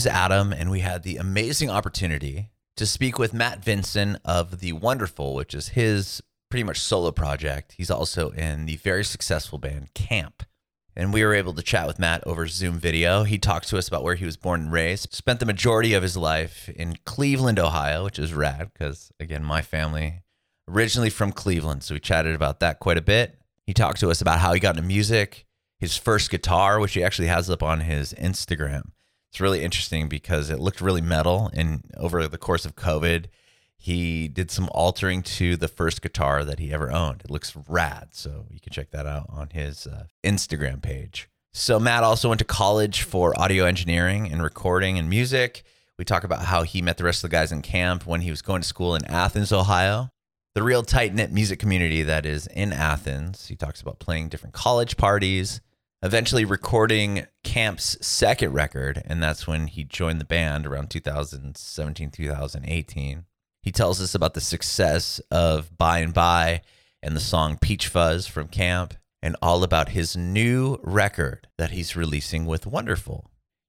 is Adam, and we had the amazing opportunity to speak with Matt Vinson of The Wonderfool, which is his pretty much solo project. He's also in the very successful band CAAMP. And we were able to chat with Matt over Zoom video. He talked to us about where he was born and raised, spent the majority of his life in Cleveland, Ohio, which is rad because, again, my family originally from Cleveland. So we chatted about that quite a bit. He talked to us about how he got into music, his first guitar, which he actually has up on his Instagram. It's really interesting because it looked really metal. And over the course of COVID, he did some altering to the first guitar that he ever owned. It looks rad. So you can check that out on his uh, Instagram page. So Matt also went to college for audio engineering and recording and music. We talk about how he met the rest of the guys in CAAMP when he was going to school in Athens, Ohio. The real tight knit music community that is in Athens. He talks about playing different college parties, eventually recording CAAMP's second record. And that's when he joined the band around 2017, 2018. He tells us about the success of By and By and the song Peach Fuzz from CAAMP, and all about his new record that he's releasing with Wonderfool.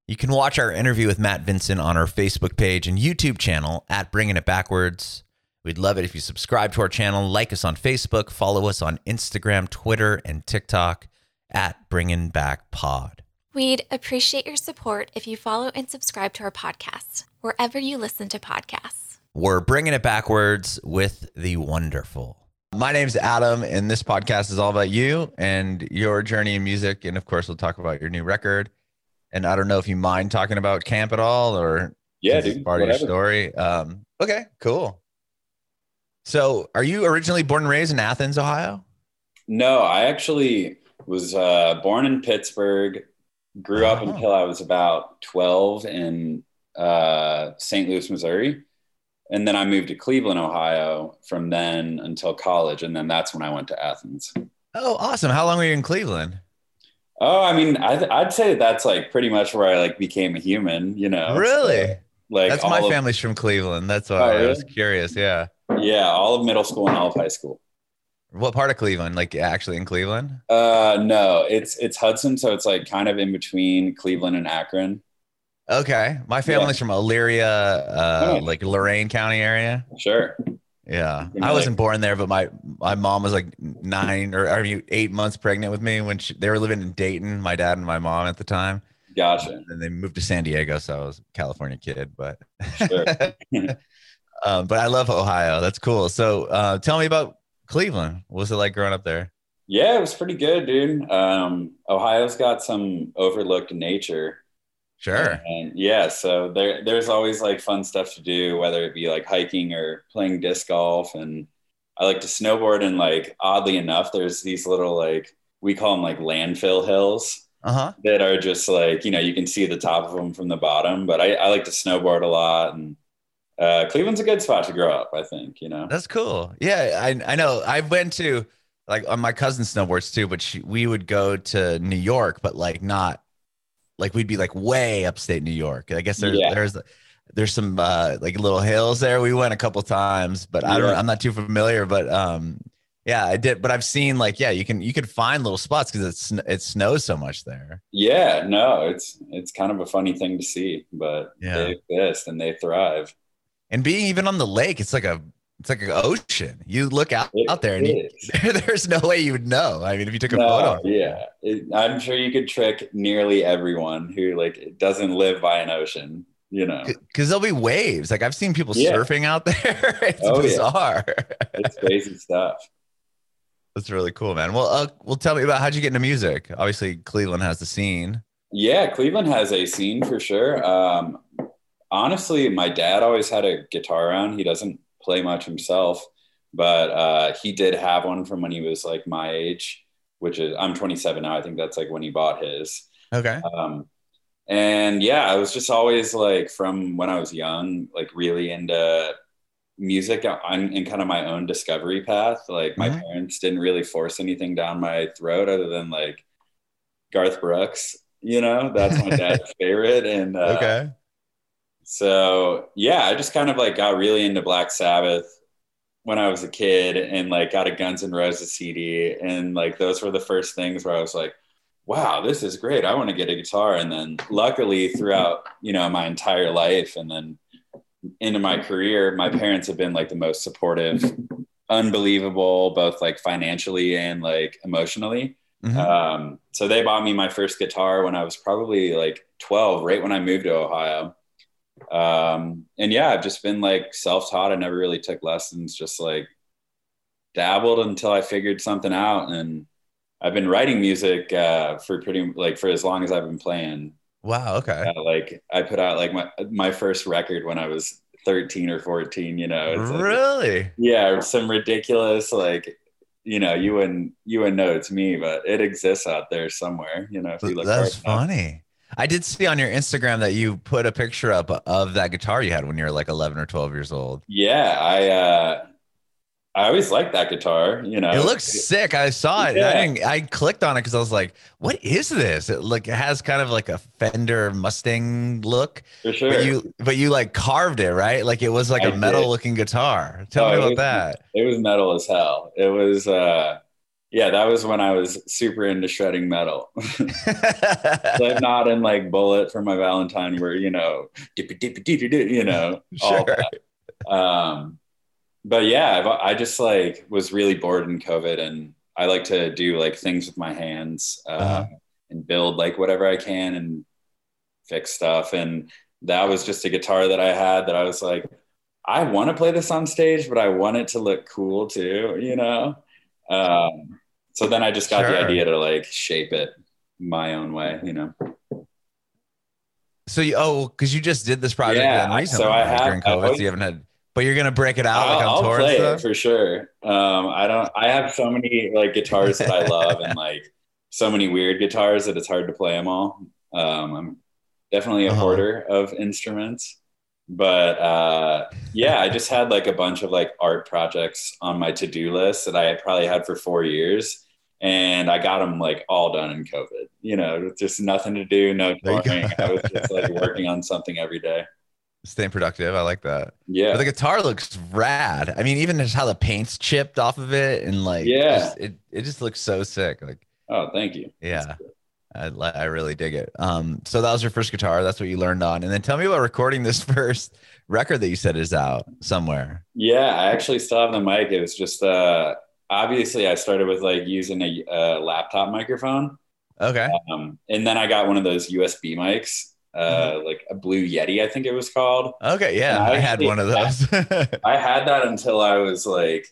You can watch our interview with Matt Vinson on our Facebook page and YouTube channel at Bringing It Backwards. We'd love it if you subscribe to our channel, like us on Facebook, follow us on Instagram, Twitter, and TikTok at Bringing Back Pod. We'd appreciate your support if you follow and subscribe to our podcast wherever you listen to podcasts. We're bringing it backwards with the Wonderfool. My name's Adam, and this podcast is all about you and your journey in music. And of course, we'll talk about your new record. And I don't know if you mind talking about CAAMP at all or yeah, dude, part whatever. of your story. Um, okay, cool. So, are you originally born and raised in Athens, Ohio? No, I actually was uh, born in Pittsburgh, grew oh. up until I was about 12 in uh, St. Louis, Missouri and then I moved to Cleveland, Ohio from then until college. And then that's when I went to Athens. Oh, awesome. How long were you in Cleveland? Oh, I mean, I, would say that's like pretty much where I like became a human, you know? Really? So, like that's my of, family's from Cleveland. That's why oh, really? I was curious. Yeah. Yeah. All of middle school and all of high school. What part of Cleveland? Like actually in Cleveland? Uh, no, it's, it's Hudson. So it's like kind of in between Cleveland and Akron. Okay. My family's yeah. from Elyria, uh, oh. like Lorain County area. Sure. Yeah. I wasn't born there, but my, my mom was like nine or I mean, eight months pregnant with me when she, they were living in Dayton, my dad and my mom at the time. Gotcha. And they moved to San Diego. So I was a California kid, but, sure. um, but I love Ohio. That's cool. So uh, tell me about Cleveland. What was it like growing up there? Yeah, it was pretty good, dude. Um, Ohio's got some overlooked nature Sure. And yeah, so there there's always like fun stuff to do, whether it be like hiking or playing disc golf. And I like to snowboard. And like oddly enough, there's these little like we call them like landfill hills uh-huh. that are just like you know you can see the top of them from the bottom. But I, I like to snowboard a lot, and uh, Cleveland's a good spot to grow up. I think you know that's cool. Yeah, I I know. I went to like on my cousin snowboards too, but she, we would go to New York, but like not like we'd be like way upstate New York. I guess there's yeah. there's there's some uh, like little hills there. We went a couple times, but I don't. I'm not too familiar. But um, yeah, I did. But I've seen like yeah, you can you can find little spots because it's it snows so much there. Yeah, no, it's it's kind of a funny thing to see, but yeah. they exist and they thrive. And being even on the lake, it's like a it's like an ocean. You look out, it out there and you, there's no way you would know. I mean, if you took a no, photo. Yeah. It, I'm sure you could trick nearly everyone who like doesn't live by an ocean, you know, cause there'll be waves. Like I've seen people yeah. surfing out there. it's oh, bizarre. Yeah. It's crazy stuff. That's really cool, man. Well, uh, well, tell me about how'd you get into music? Obviously Cleveland has the scene. Yeah. Cleveland has a scene for sure. Um, honestly, my dad always had a guitar around. He doesn't play much himself, but uh, he did have one from when he was like my age, which is I'm 27 now. I think that's like when he bought his. Okay. Um, and yeah, I was just always like from when I was young, like really into music on in kind of my own discovery path. Like my mm-hmm. parents didn't really force anything down my throat other than like Garth Brooks, you know, that's my dad's favorite. And uh, okay so yeah, I just kind of like got really into Black Sabbath when I was a kid and like got a Guns N' Roses CD. And like those were the first things where I was like, wow, this is great. I want to get a guitar. And then luckily throughout, you know, my entire life and then into my career, my parents have been like the most supportive, unbelievable, both like financially and like emotionally. Mhm. Um, so they bought me my first guitar when I was probably like 12, right when I moved to Ohio. Um, and yeah, I've just been like self-taught. I never really took lessons, just like dabbled until I figured something out. And I've been writing music uh, for pretty like for as long as I've been playing. wow. Okay. Uh, like I put out like my my first record when I was 13 or 14. You know, It's like- really? yeah, some ridiculous like you know you wouldn't you wouldn't know it's me, but it exists out there somewhere. You know, if you look That's enough. I did see on your Instagram that you put a picture up of that guitar you had when you were like 11 or 12 years old. Yeah, I uh I always liked that guitar. You know, It looks sick. I saw it. Yeah. I, didn't, I clicked on it because I was like, "What is this?" It like it has kind of like a Fender Mustang look, for sure. but you but you like carved it right. Like it was like I a metal did. looking guitar. Tell Oh, me about was- that. it was metal as hell. It was uh yeah, that was when I was super into shredding metal. Slipknot and like Bullet for my Valentine were, you know, dippy dippy you know, all Sure. that. Um but yeah, I've, I just like was really bored in COVID and I like to do like things with my hands uh, Uh-huh. and build like whatever I can and fix stuff. And that was just a guitar that I had that I was like, I want to play this on stage, but I want it to look cool too, you know? Um, so then I just got the idea to like shape it my own way, you know? So you oh, because you just did this project Yeah, I- recently so I have- during COVID, always- so you haven't had. But you're gonna break it out I'll, like on I'll play stuff. it for sure. Um, I don't. I have so many like guitars that I love, and like so many weird guitars that it's hard to play them all. Um, I'm definitely a Uh-huh. hoarder of instruments, but uh, yeah, I just had like a bunch of like art projects on my to do list that I had probably had for four years. And I got them like all done in COVID. You know, just nothing to do, no touring. I was just like working on something every day. Staying productive. I like that. Yeah. But the guitar looks rad. I mean, even just how the paint's chipped off of it, and like, Yeah. just- it it just looks so sick. Like, Oh, thank you. yeah, I I really dig it. Um, so that was your first guitar. That's what you learned on, and then tell me about recording this first record that you said is out somewhere. Yeah, I actually still have the mic. It was just uh obviously I started with like using a, a laptop microphone. Okay. Um, and then I got one of those USB mics, uh, like a Blue Yeti, I think it was called. Okay. Yeah, I I had one of those. I had that until I was like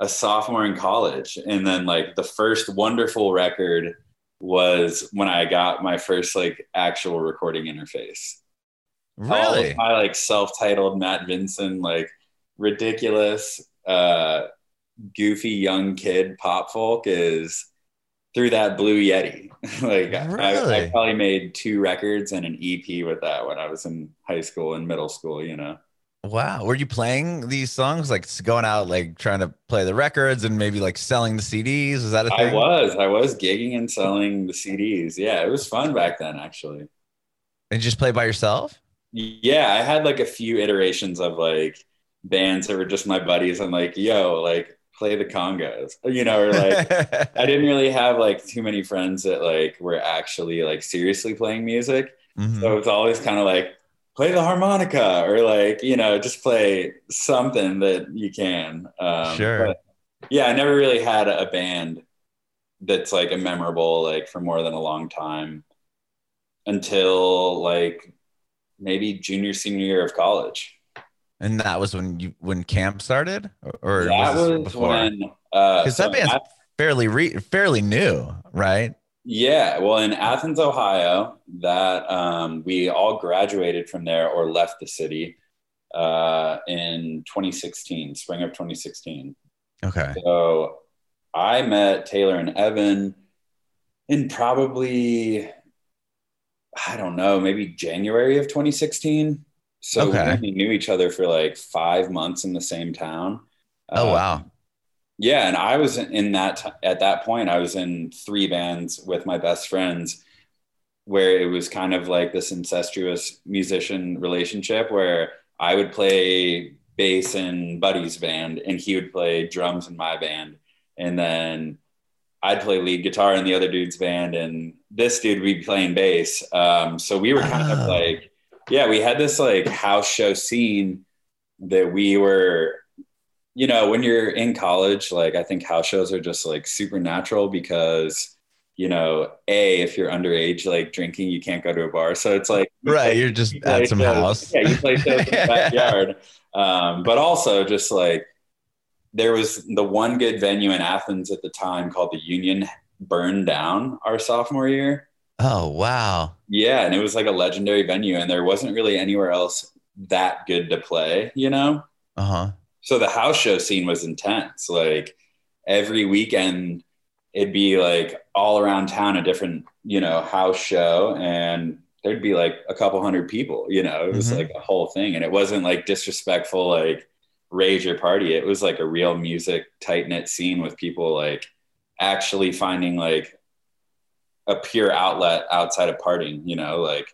a sophomore in college. And then like the first Wonderfool record was when I got my first like actual recording interface. really? my like self-titled Matt Vinson, like ridiculous, uh, goofy young kid pop folk is through that Blue Yeti. like I, I probably made two records and an EP with that when I was in high school and middle school. You know, Wow. Were you playing these songs, like going out, like trying to play the records and maybe like selling the CDs? Is that a thing? I was I was gigging and selling the CDs. Yeah, it was fun back then actually. And you just play by yourself? Yeah, I had like a few iterations of like bands that were just my buddies. I'm like, yo, like play the congos, you know, or like I didn't really have like too many friends that like were actually like seriously playing music. Mhm. So it's always kind of like play the harmonica or like, you know, just play something that you can. Um, Sure. yeah, I never really had a band that's like a memorable like for more than a long time until like maybe junior senior year of college. And that was when you when camp started, or, or that was, was, before? when uh, Because so that band's I- fairly re- fairly new, right? Yeah, well, in Athens, Ohio, that um, we all graduated from there or left the city uh, in 2016, spring of 2016. Okay. So I met Taylor and Evan in probably, I don't know, maybe January of 2016. So we Okay. only knew each other for like five months in the same town. Oh Uh, wow. yeah, and I was in that t- at that point. I was in three bands with my best friends, where it was kind of like this incestuous musician relationship, where I would play bass in Buddy's band, and he would play drums in my band, and then I'd play lead guitar in the other dude's band, and this dude would be playing bass. Um, so we were kind Oh. of like, yeah, we had this like house show scene that we were, you know, when you're in college, like I think house shows are just like supernatural because, you know, a if you're underage, like drinking, you can't go to a bar, so it's like Right. You're just you at some shows- house. Yeah, you play shows in the backyard. Um, but also just like there was the one good venue in Athens at the time called the Union burned down our sophomore year. Oh, wow. Yeah, and it was like a legendary venue, and there wasn't really anywhere else that good to play, you know? Uh huh. So the house show scene was intense. Like every weekend, it'd be like all around town a different, you know, house show, and there'd be like a couple hundred people. You know, it was Mhm. like a whole thing, and it wasn't like disrespectful, like rage your party. It was like a real music tight knit scene with people like actually finding like a pure outlet outside of partying. You know, like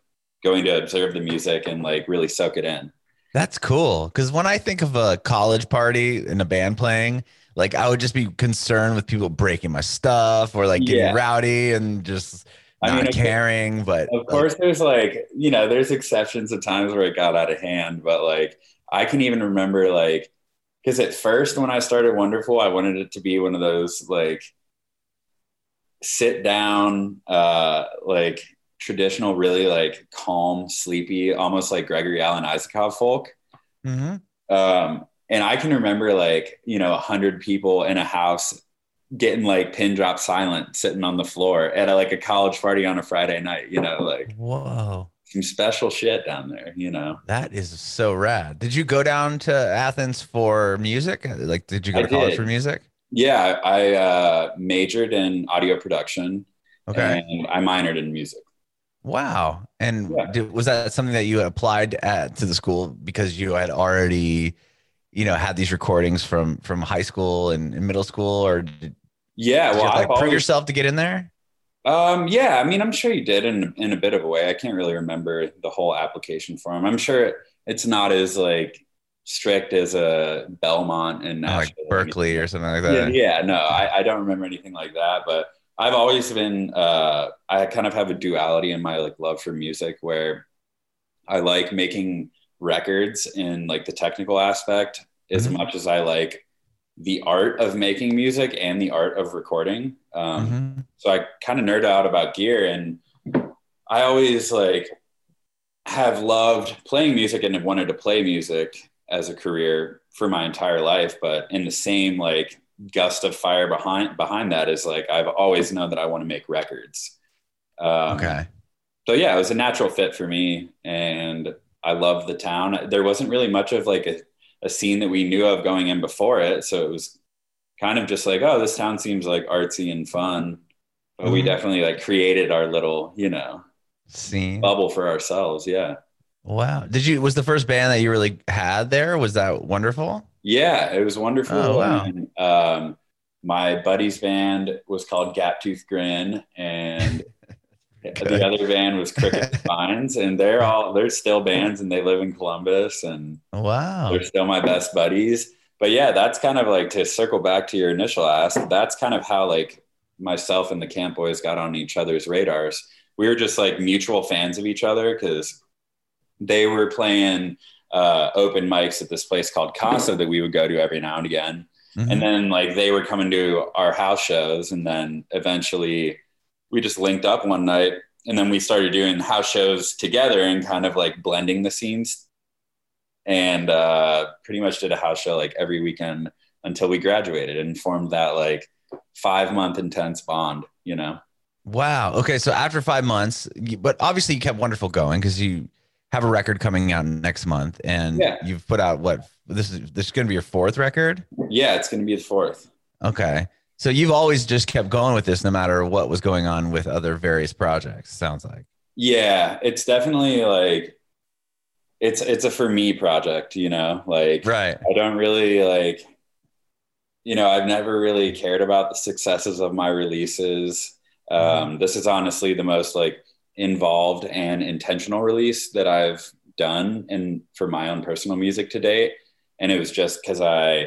going to observe the music and like really soak it in. That's cool. Because when I think of a college party and a band playing, like I would just be concerned with people breaking my stuff or like getting Yeah. rowdy and just I not mean, okay. caring. But Of course, there's like, you know, there's exceptions of times where it got out of hand, but like, I can even remember, like, because at first when I started Wonderfool, I wanted it to be one of those like sit down, uh, like traditional, really like calm, sleepy, almost like Gregory Alan Isakov folk. Mhm. Um, and I can remember like, you know, a hundred people in a house getting like pin drop silent sitting on the floor at a, like a college party on a Friday night, you know, like whoa, some special shit down there, you know. that is so rad. Did you go down to Athens for music? Like, did you go I to college did. for music? Yeah, I uh, majored in audio production Okay. and I minored in music. Wow. And Yeah. did, was that something that you applied at to the school because you had already, you know, had these recordings from from high school and, and middle school, or did, Yeah, did well, like, prove always, yourself to get in there? um, yeah, I mean, I'm sure you did in in a bit of a way. I can't really remember the whole application form. I'm sure it's not as like strict as a Belmont and Or, like or Berkeley or something like that. yeah, no, I, I don't remember anything like that, but I've always been uh, I kind of have a duality in my like love for music where I like making records in like the technical aspect as Mhm. much as I like the art of making music and the art of recording. Um, Mhm. so I kind of nerd out about gear and I always like have loved playing music and have wanted to play music as a career for my entire life. But in the same like gust of fire behind behind that is like I've always known that I want to make records. Um, Okay. so yeah, it was a natural fit for me, and I love the town. There wasn't really much of like a, a scene that we knew of going in before it, so it was kind of just like, oh, this town seems like artsy and fun. But we Mhm. definitely like created our little, you know, Scene. bubble for ourselves. Yeah, Wow. Did you was the first band that you really had there? Was that Wonderfool? yeah, it was Wonderfool. Oh, wow. And, um, my buddy's band was called Gap Tooth Grin, and the other band was Cricket Spines, and they're all they're still bands, and they live in Columbus, and Wow. they're still my best buddies. But yeah, that's kind of like to circle back to your initial ask. That's kind of how like myself and the CAAMP Boys got on each other's radars. We were just like mutual fans of each other because they were playing uh, open mics at this place called Casa that we would go to every now and again. Mhm. And then like they were coming to our house shows, and then eventually we just linked up one night, and then we started doing house shows together and kind of like blending the scenes, and uh, pretty much did a house show like every weekend until we graduated and formed that like five month intense bond. You know? Wow. Okay. So after five months, but obviously you kept Wonderfool going because you have a record coming out next month, and Yeah. you've put out what this is. This is going to be your fourth record. Yeah, it's going to be the fourth. Okay. So you've always just kept going with this, no matter what was going on with other various projects. Sounds like. Yeah, it's definitely like it's it's a for me project. You know, like Right. I don't really like, you know, I've never really cared about the successes of my releases. Um, this is honestly the most like involved and intentional release that I've done and for my own personal music to date. And it was just because I,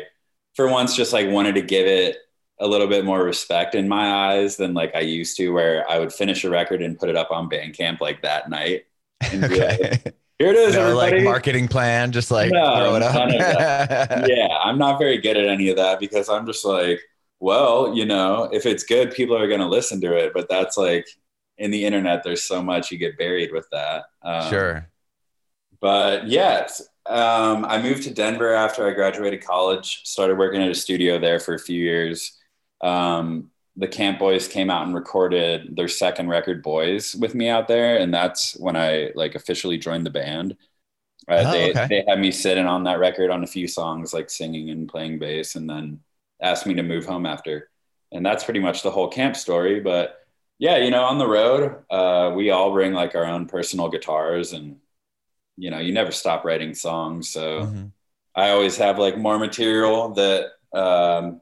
for once, just like wanted to give it a little bit more respect in my eyes than like I used to, where I would finish a record and put it up on Bandcamp like that night. And be like, okay. Here it is, no everybody. like marketing plan, just like No, throw it up. yeah, I'm not very good at any of that because I'm just like, well, you know, if it's good, people are going to listen to it. But that's like in the internet, there's so much you get buried with that. Um, sure. But yes, um, I moved to Denver after I graduated college, started working at a studio there for a few years. Um, the CAAMP Boys came out and recorded their second record, Boys, with me out there. And that's when I like officially joined the band. Uh, Oh, they, okay. they had me sitting on that record on a few songs, like singing and playing bass, and then asked me to move home after. And that's pretty much the whole CAAMP story. But yeah, you know, on the road, uh, we all bring like our own personal guitars and, you know, you never stop writing songs. So Mhm. I always have like more material that um,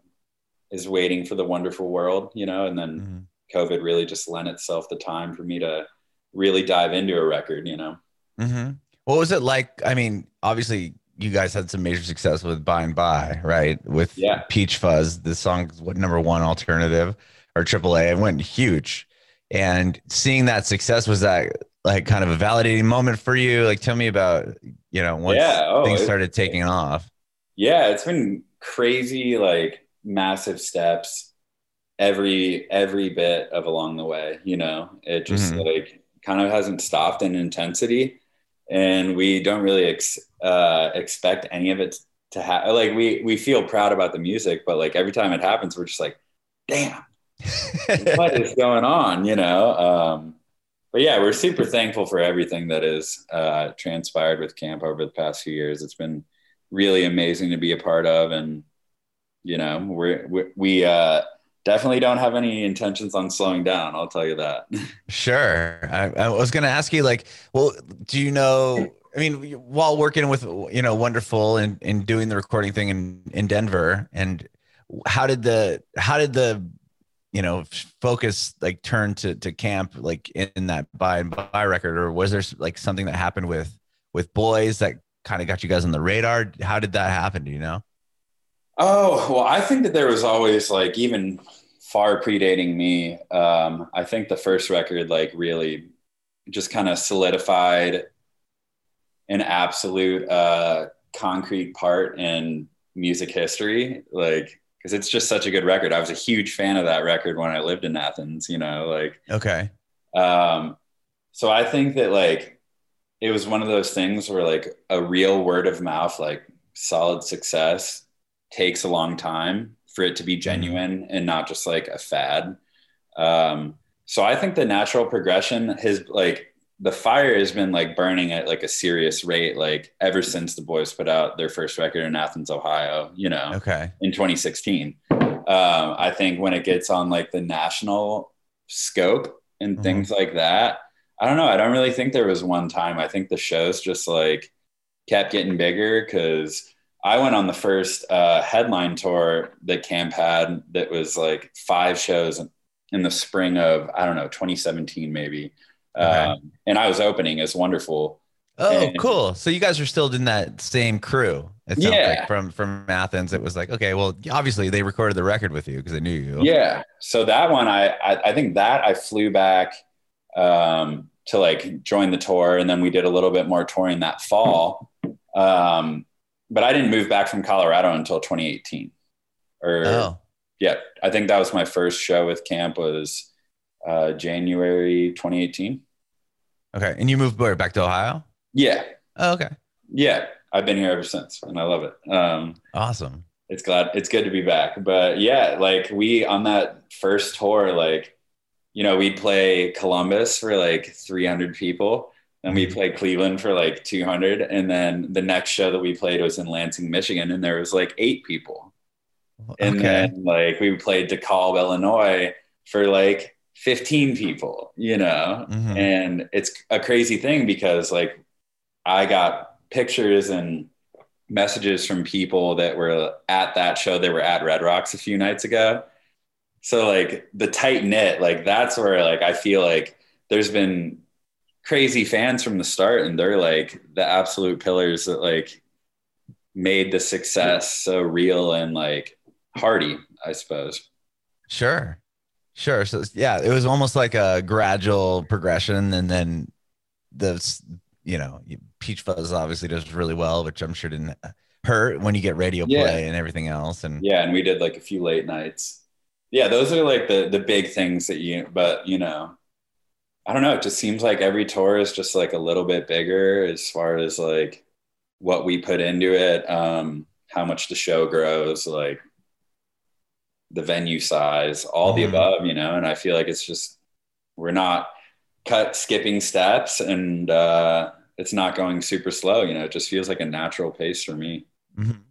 is waiting for the wonderful world, you know, and then Mhm. COVID really just lent itself the time for me to really dive into a record, you know. hmm What was it like? I mean, obviously, you guys had some major success with "By and By," right? With Yeah. Peach Fuzz, the song what number one alternative or AAA. It went huge, and seeing that success was that like kind of a validating moment for you. Like, tell me about you know once Yeah, oh, things started taking off. yeah it's been crazy like massive steps every every bit of along the way you know it just Mhm. like kind of hasn't stopped in intensity and we don't really ex- uh, expect any of it to happen like we we feel proud about the music but like every time it happens we're just like damn what is going on you know um but yeah we're super thankful for everything that has uh transpired with CAAMP over the past few years it's been really amazing to be a part of and you know we're we, we uh definitely don't have any intentions on slowing down i'll tell you that Sure. I, I was going to ask you, like, well, do you know? I mean, while working with you know Wonderfool and and doing the recording thing in in Denver, and how did the how did the you know focus like turn to to CAAMP like in that By and By record, or was there like something that happened with with boys that kind of got you guys on the radar? How did that happen? Do you know? Oh, well, I think that there was always like even far predating me. Um, I think the first record like really just kind of solidified an absolute uh, concrete part in music history. Like, because it's just such a good record. I was a huge fan of that record when I lived in Athens, you know, like Okay. um, so I think that like it was one of those things where like a real word of mouth, like solid success, takes a long time for it to be genuine and not just like a fad. Um, so I think the natural progression has like the fire has been like burning at like a serious rate, like ever since the boys put out their first record in Athens, Ohio, you know Okay. in 2016. Um, I think when it gets on like the national scope and Mhm. things like that, I don't know. I don't really think there was one time. I think the shows just like kept getting bigger because I went on the first uh, headline tour that CAAMP had that was like five shows in the spring of, I don't know, 2017 maybe. Okay. Um, and I was opening It's Wonderfool. Oh, And- cool. So you guys are still in that same crew. It sounds Yeah. like from from Athens. It was like, okay, well, obviously they recorded the record with you because they knew you. Yeah. So that one, I, I, I think that I flew back um, to like join the tour, and then we did a little bit more touring that fall. Um, but I didn't move back from Colorado until 2018. Or Oh, yeah, I think that was my first show with CAAMP was uh, January 2018. Okay. And you moved? Back to Ohio? Yeah, Oh, okay. yeah. I've been here ever since, and I love it. Um, Awesome. it's glad it's good to be back but yeah like we on that first tour like you know we'd play columbus for like 300 people and we played cleveland for like 200 and then the next show that we played was in lansing michigan and there was like eight people Okay. and then like we played DeKalb, Illinois for like 15 people, you know? Mhm. And it's a crazy thing because like I got pictures and messages from people that were at that show They were at Red Rocks a few nights ago. So like the tight knit, like that's where like I feel like there's been crazy fans from the start and they're like the absolute pillars that like made the success so real and like hearty, I suppose. Sure. Sure. So yeah, it was almost like a gradual progression, and then the you know Peach Fuzz obviously does really well, which I'm sure didn't hurt when you get radio Yeah. play and everything else. And Yeah, and we did like a few late nights. Yeah, those are like the the big things that you. But you know, I don't know. It just seems like every tour is just like a little bit bigger as far as like what we put into it, um, how much the show grows, like the venue size, all the Mhm. above. You know, and I feel like it's just we're not cut skipping steps and uh it's not going super slow you know it just feels like a natural pace for me Mhm.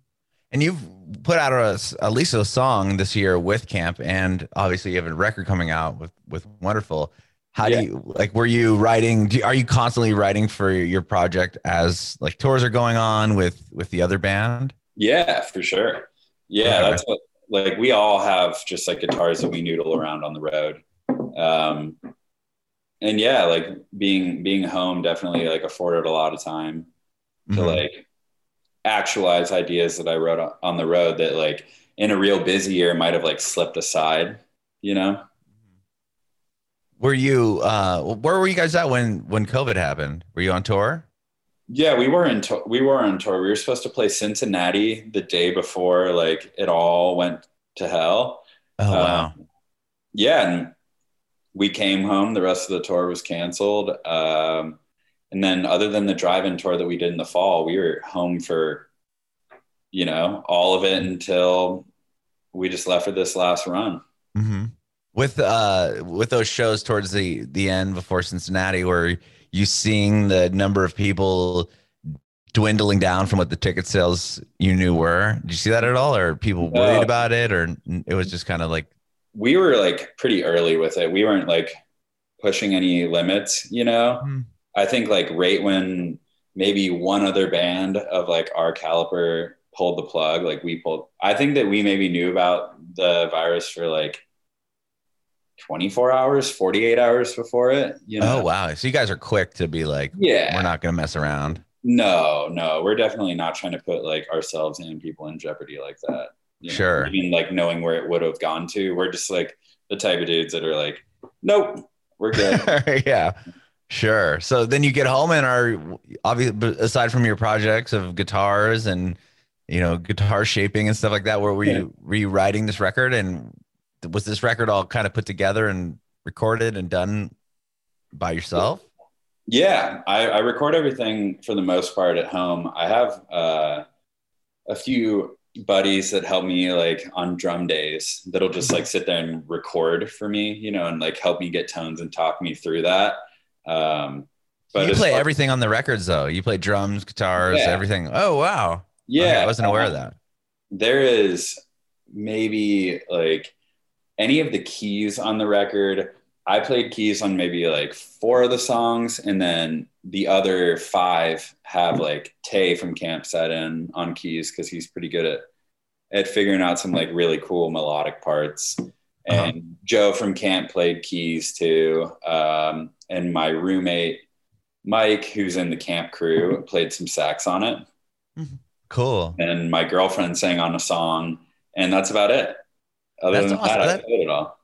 And you've put out a, at least a song this year with CAAMP, and obviously you have a record coming out with with Wonderfool. How Yeah. do you like? Were you writing? Do, are you constantly writing for your project as like tours are going on with with the other band? Yeah, for sure. Yeah, Okay. that's what like we all have just like guitars that we noodle around on the road. Um and yeah, like being being home definitely like afforded a lot of time to Mhm. like actualize ideas that I wrote on- on the road that like in a real busy year might have like slipped aside, you know? Were you? uh Where were you guys at when when COVID happened? Were you on tour? Yeah, we were in to- we were on tour. We were supposed to play Cincinnati the day before like it all went to hell. Oh wow. Um, yeah, and we came home. The rest of the tour was canceled. Um, and then, other than the drive-in tour that we did in the fall, we were home for, you know, all of it until we just left for this last run. hmm With uh with those shows towards the the end before Cincinnati, were you seeing the number of people dwindling down from what the ticket sales you knew were? Did you see that at all, or people worried No. about it, or it was just kind of like We were like pretty early with it. We weren't like pushing any limits, you know. Hmm. I think like right when maybe one other band of like our caliber pulled the plug, like we pulled. I think that we maybe knew about the virus for like 24 hours, 48 hours before it. You oh, know? oh wow, so you guys are quick to be like, Yeah. we're not gonna mess around. No, no, we're definitely not trying to put like ourselves and people in jeopardy like that. you know? Sure. Even like knowing where it would have gone to. We're just like the type of dudes that are like, nope, we're good. yeah, sure. So then you get home and are obviously aside from your projects of guitars and you know guitar shaping and stuff like that. Where were you were you writing this record and was this record all kind of put together and recorded and done by yourself? Yeah, I, I record everything for the most part at home. I have uh, a few buddies that help me like on drum days that'll just like sit there and record for me, you know, and like help me get tones and talk me through that. Um, but you play far- everything on the records though. You play drums, guitars, Yeah. everything. Oh wow. Yeah, Okay, I wasn't aware of um, that. there is maybe like any of the keys on the record. I played keys on maybe like four of the songs, and then the other five have like Tay from CAAMP set in on keys because he's pretty good at at figuring out some like really cool melodic parts. And Joe from CAAMP played keys too, um, and my roommate Mike, who's in the CAAMP crew, played some sax on it Cool. and my girlfriend sang on a song, and that's about it. Other That's than awesome. that, I That- played it all.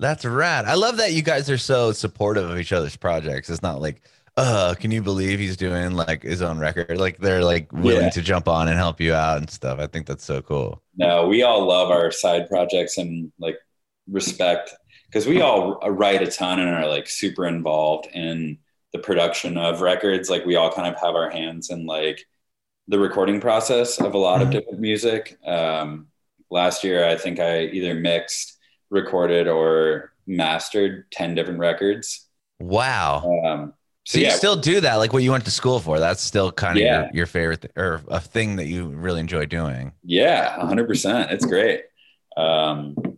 That's rad. I love that you guys are so supportive of each other's projects. It's not like, uh, can you believe he's doing like his own record? Like they're like willing Yeah. to jump on and help you out and stuff. I think that's so cool. No, we all love our side projects and like respect because we all write a ton and are like super involved in the production of records. Like we all kind of have our hands in like the recording process of a lot of Mhm. different music. Um, last year, I think I either mixed, recorded, or mastered 10 different records. Wow. Um, So, so you yeah, still do that, like what you went to school for. That's still kind of Yeah. your, your favorite th- or a thing that you really enjoy doing. Yeah, hundred percent. It's great. Um,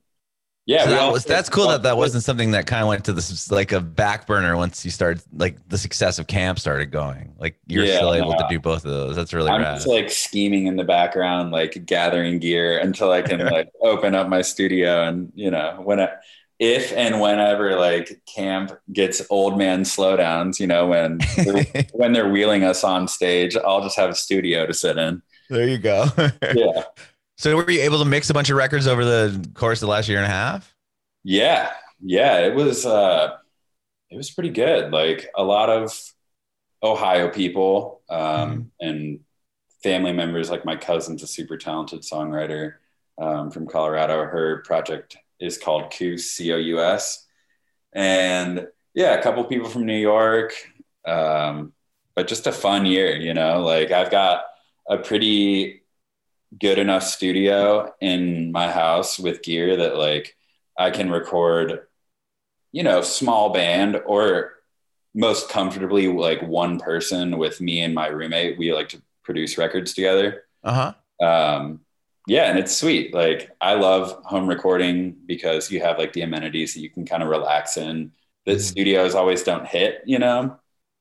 yeah, So that was that's cool that that wasn't something that kind of went to this like a back burner once you started like the success of CAAMP started going. Like you're Yeah, still able to do both of those. That's really I'm rad. just like scheming in the background, like gathering gear until I can like open up my studio and you know when I, if and whenever like CAAMP gets old man slowdowns, you know when they're, when they're wheeling us on stage, I'll just have a studio to sit in. there you go. Yeah, So were you able to mix a bunch of records over the course of the last year and a half? Yeah, yeah, it was uh, it was pretty good. Like a lot of Ohio people um, mm-hmm. and family members. Like my cousin's a super talented songwriter um, from Colorado. Her project is called Cous C O U S, and yeah, a couple people from New York. Um, but just a fun year, you know. Like I've got a pretty good enough studio in my house with gear that like I can record, you know, small band or most comfortably like one person with me and my roommate. We like to produce records together. Uh huh. Um, yeah, and it's sweet. Like I love home recording because you have like the amenities that you can kind of relax in that mm. studios always don't hit, you know?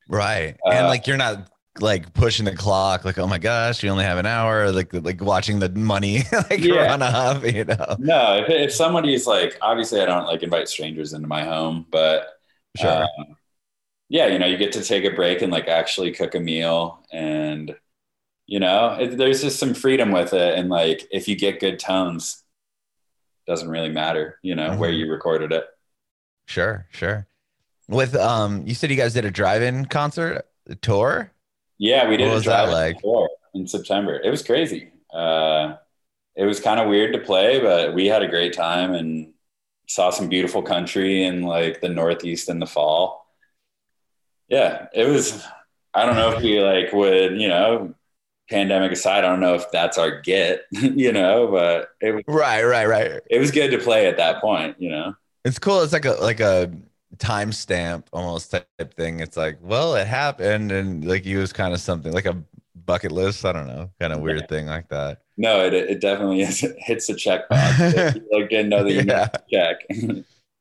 Right. Uh, and like you're not like pushing the clock, like, oh my gosh, you only have an hour, like like watching the money like yeah. run off, you know. No, if, if somebody's like obviously I don't like invite strangers into my home, but sure. Um, yeah, you know, you get to take a break and like actually cook a meal and you know, it, there's just some freedom with it. And like, if you get good tones, doesn't really matter, you know, mm-hmm. where you recorded it. Sure, sure. With um, you said you guys did a drive-in concert a tour. Yeah, we did. What was that like? In September. It was crazy. Uh, it was kind of weird to play, but we had a great time and saw some beautiful country in like the Northeast in the fall. Yeah, it was. I don't know if we like would, you know, pandemic aside, I don't know if that's our get, you know, but it was right, right, right. It was good to play at that point, you know. It's cool. It's like a like a timestamp almost type thing. It's like, well, it happened, and like you was kind of something like a bucket list. I don't know, kind of weird yeah. thing like that. No, it it definitely is. It hits the check box. like know that you yeah. check.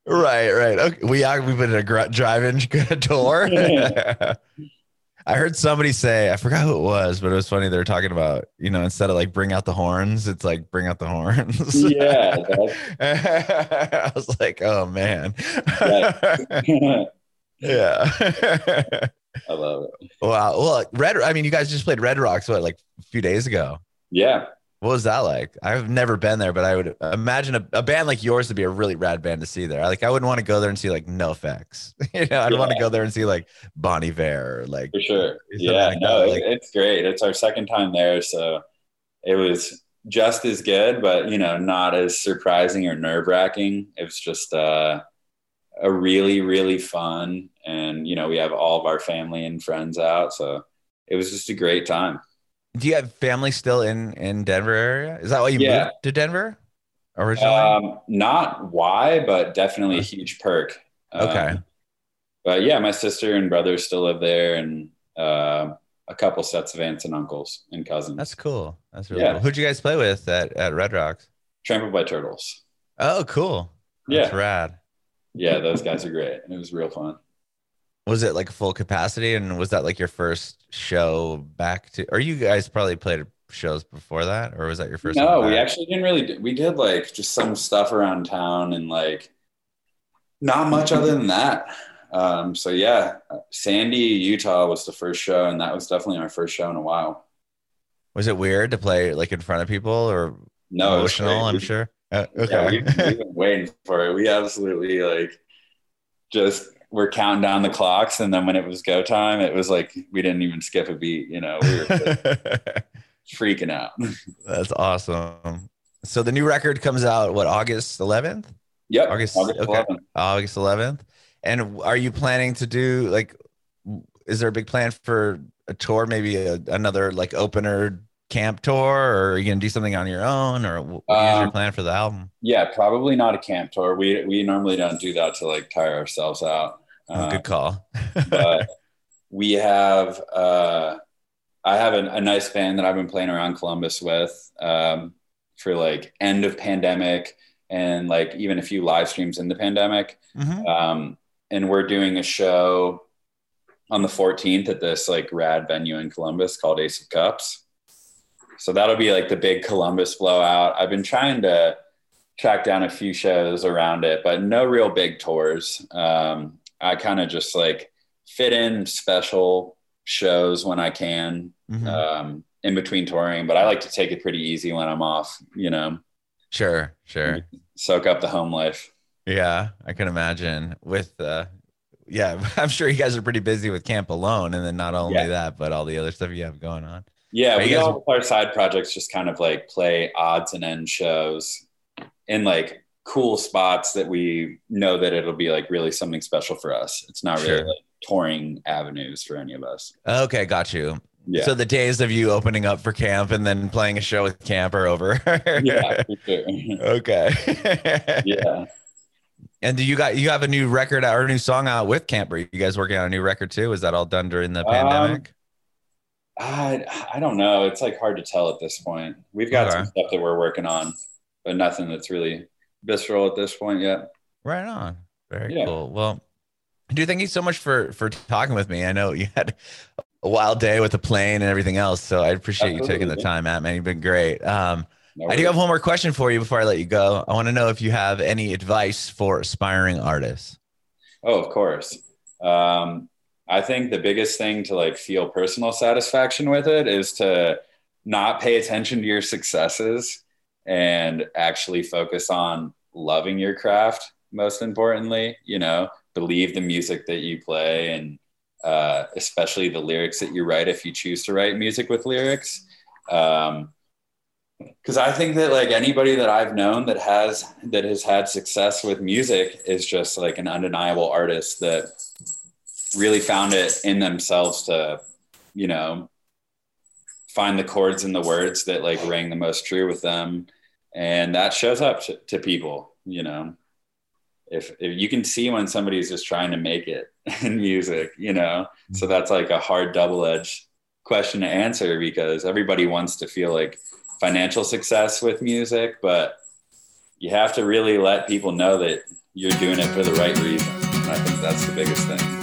right, right. Okay, we are. We've been a gr- driving tour. I heard somebody say, I forgot who it was, but it was funny. They were talking about, you know, instead of like bring out the horns, it's like bring out the horns. Yeah. I was like, oh man. yeah. I love it. Wow. Well, Red, I mean, you guys just played Red Rocks, what, like a few days ago? Yeah. What was that like? I've never been there, but I would imagine a, a band like yours would be a really rad band to see there. Like I wouldn't want to go there and see like NOFX. you know, I'd yeah. want to go there and see like Bon Iver, like for sure. Yeah, like no, like, it's great. It's our second time there, so it was just as good, but you know, not as surprising or nerve wracking. It was just uh, a really, really fun, and you know, we have all of our family and friends out, so it was just a great time. Do you have family still in in Denver area? Is that why you yeah. moved to Denver originally? Um, not why, but definitely a huge perk. Okay. Um, but yeah, my sister and brother still live there, and uh, a couple sets of aunts and uncles and cousins. That's cool. That's really yeah. cool. Who'd you guys play with at, at Red Rocks? Trampled by Turtles. Oh, cool. That's yeah. rad. Yeah, those guys are great. It was real fun was it like full capacity? And was that like your first show back to or you guys probably played shows before that or was that your first no we actually didn't really do, we did like just some stuff around town and like not much other than that. Um, so yeah sandy utah was the first show and that was definitely our first show in a while. Was it weird to play like in front of people or no emotional i'm sure? Uh, okay. yeah, we, we've been waiting for it. We absolutely like just we're counting down the clocks, and then when it was go time, it was like we didn't even skip a beat. You know, we were freaking out. That's awesome. So the new record comes out what August 11th? Yep, August, August okay. 11th. August 11th. And are you planning to do like? Is there a big plan for a tour? Maybe a, another like opener CAAMP tour or are you gonna do something on your own or what is um, your um, plan for the album? yeah probably not a CAAMP tour. We we normally don't do that to like tire ourselves out. Oh, good call. but we have uh i have a, a, nice band that i've been playing around columbus with um for like end of pandemic and like even a few live streams in the pandemic. Mm-hmm. um and we're doing a show on the 14th at this like rad venue in columbus called ace of cups so that'll be like the big Columbus blowout. I've been trying to track down a few shows around it, but no real big tours. Um, I kind of just like fit in special shows when I can mm-hmm. um, in between touring, but I like to take it pretty easy when I'm off, you know? Sure, sure. Soak up the home life. Yeah, I can imagine with uh yeah, I'm sure you guys are pretty busy with CAAMP alone and then not only Yeah. that, but all the other stuff you have going on. Yeah, Are we guys- all our side projects just kind of like play odds and end shows in like cool spots that we know that it'll be like really something special for us. It's not really Sure. like touring avenues for any of us. Okay, got you. Yeah. So the days of you opening up for CAAMP and then playing a show with CAAMP are over. yeah, for sure. okay. yeah. And do you got you have a new record out or a new song out with CAAMP? Are you guys working on a new record too? Is that all done during the Um, pandemic? I I don't know. It's like hard to tell at this point. We've got some stuff that we're working on, but nothing that's really visceral at this point yet. Right on. Very Yeah. cool. Well, dude, thank you so much for for talking with me. I know you had a wild day with the plane and everything else, so I appreciate you taking the time, Matt. Man, you've been great. Um, No I do have one more question for you before I let you go. I want to know if you have any advice for aspiring artists. Oh, of course. Um, I think the biggest thing to like feel personal satisfaction with it is to not pay attention to your successes and actually focus on loving your craft. Most importantly, you know, believe the music that you play and uh, especially the lyrics that you write if you choose to write music with lyrics. Um, because I think that like anybody that I've known that has that has had success with music is just like an undeniable artist that really found it in themselves to, you know, find the chords and the words that like rang the most true with them, and that shows up to, to people. You know, if if you can see when somebody's just trying to make it in music, you know, so mm-hmm. that's like a hard double edged question to answer because everybody wants to feel like financial success with music, but you have to really let people know that you're doing it for the right reason. And I think that's the biggest thing.